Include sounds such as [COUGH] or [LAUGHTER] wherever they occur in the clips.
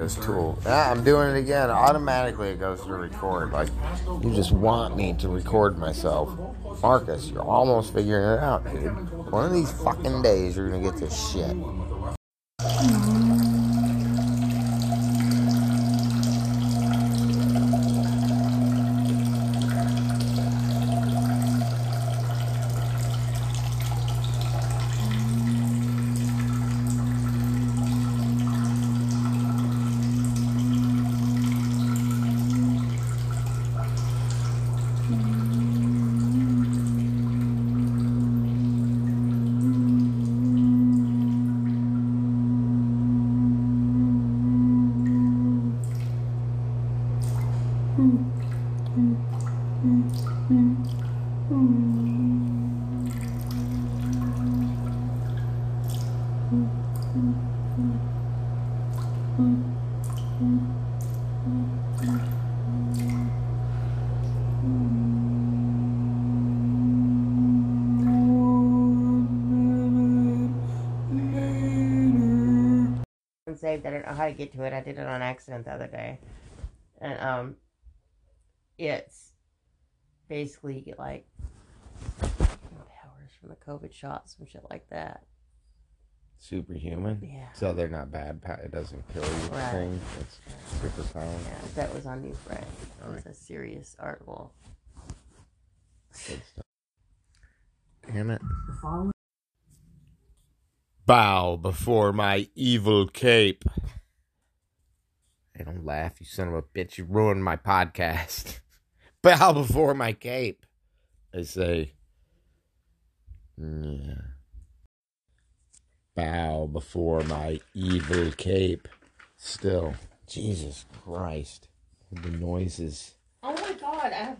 This tool. Yeah, I'm doing it again. Automatically, it goes to record. Like, you just want me to record myself. Marcus, you're almost figuring it out, dude. One of these fucking days, you're gonna get this shit. Saved. I don't know how to get to it. I did it on accident the other day, and um, it's basically you get like powers from the COVID shots and shit like that. Superhuman? Yeah. So they're not bad. pa- It doesn't kill you. Right. Thing. It's super power. Yeah, that was on Newsfront. It was Alright. a serious article. Good stuff. Damn it. Bow before my evil cape. Hey, don't laugh, you son of a bitch. You ruined my podcast. [LAUGHS] Bow before my cape. I say. Yeah. Bow before my evil cape. Still. Jesus Christ. The noises. Oh my god! I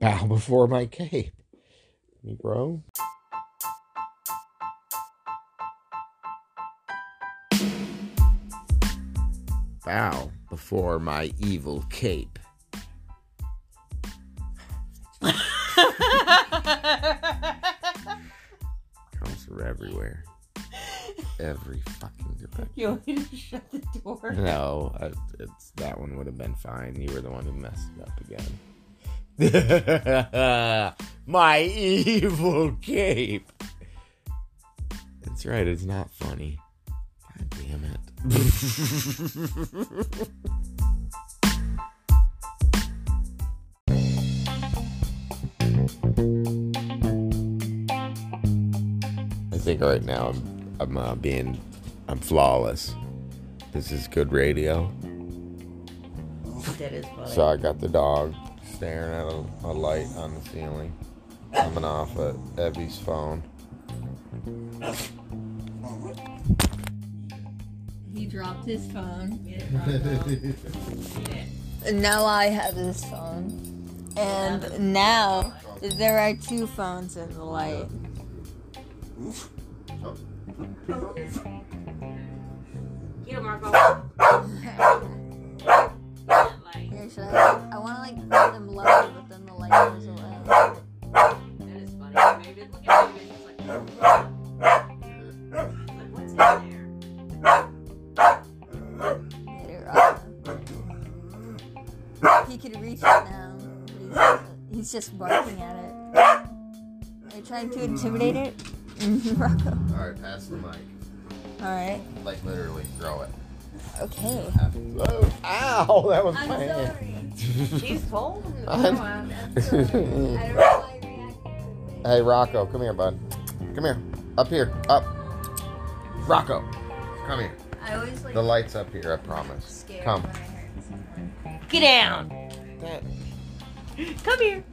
Bow before my cape. Me, bro. Bow before my evil cape. Every fucking direction. [LAUGHS] you want me to shut the door? No, uh, it's that one would have been fine. You were the one who messed it up again. [LAUGHS] My evil cape. That's right. It's not funny. God damn it. [LAUGHS] I think right now I'm, I'm uh, being I'm flawless. This is good radio. That is funny. So I got the dog staring at a, a light on the ceiling, coming off of Evie's phone. He dropped his phone. [LAUGHS] And now I have this phone. And now there are two phones in the light. Get him, Marco. Should I? I want to like put them low, but then the light goes away. That is funny. Maybe look at David. He's like, like, what's in there? He could reach it now. He's, he's just barking at it. Are you trying to intimidate it? Rocco. Mm-hmm. [LAUGHS] All right, pass the mic. Alright. Like literally, throw it. Okay. Oh, ow! That was I'm my hand. She's told [LAUGHS] him. [LAUGHS] I'm- I'm sorry. I don't know why I reacted. hey, Rocco, come here, bud. Come here. Up here. Up. Rocco, come here. I always like The light's up here. I promise. scared Come. when I heard something. Get down. That- Come here.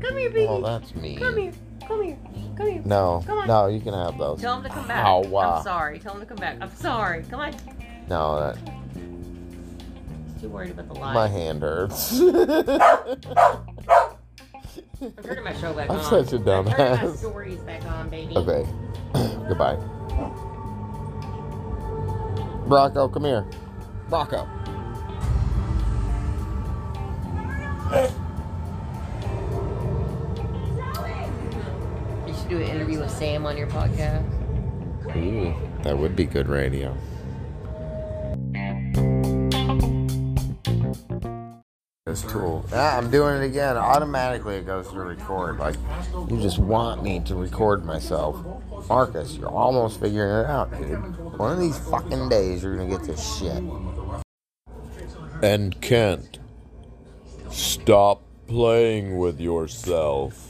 Come here, baby. Oh, that's mean. Come here. Come here. Come here. No, Come on. no, you can have those. Tell him to come back. Ow, wow. I'm ah. sorry. Tell him to come back. I'm sorry. Come on. No, that He's too worried about the light. my hand hurts. [LAUGHS] I'm turning my show back I'm on. such a I'm turning my dumbass. stories back on, baby. okay. [CLEARS THROAT] Goodbye. Rocco, come here. Rocco. Do an interview with Sam on your podcast. Ooh, that would be good radio. This tool. Ah, I'm doing it again. Automatically, it goes to record. Like, you just want me to record myself. Marcus, you're almost figuring it out, dude. One of these fucking days, you're gonna get this shit. And Kent, stop playing with yourself.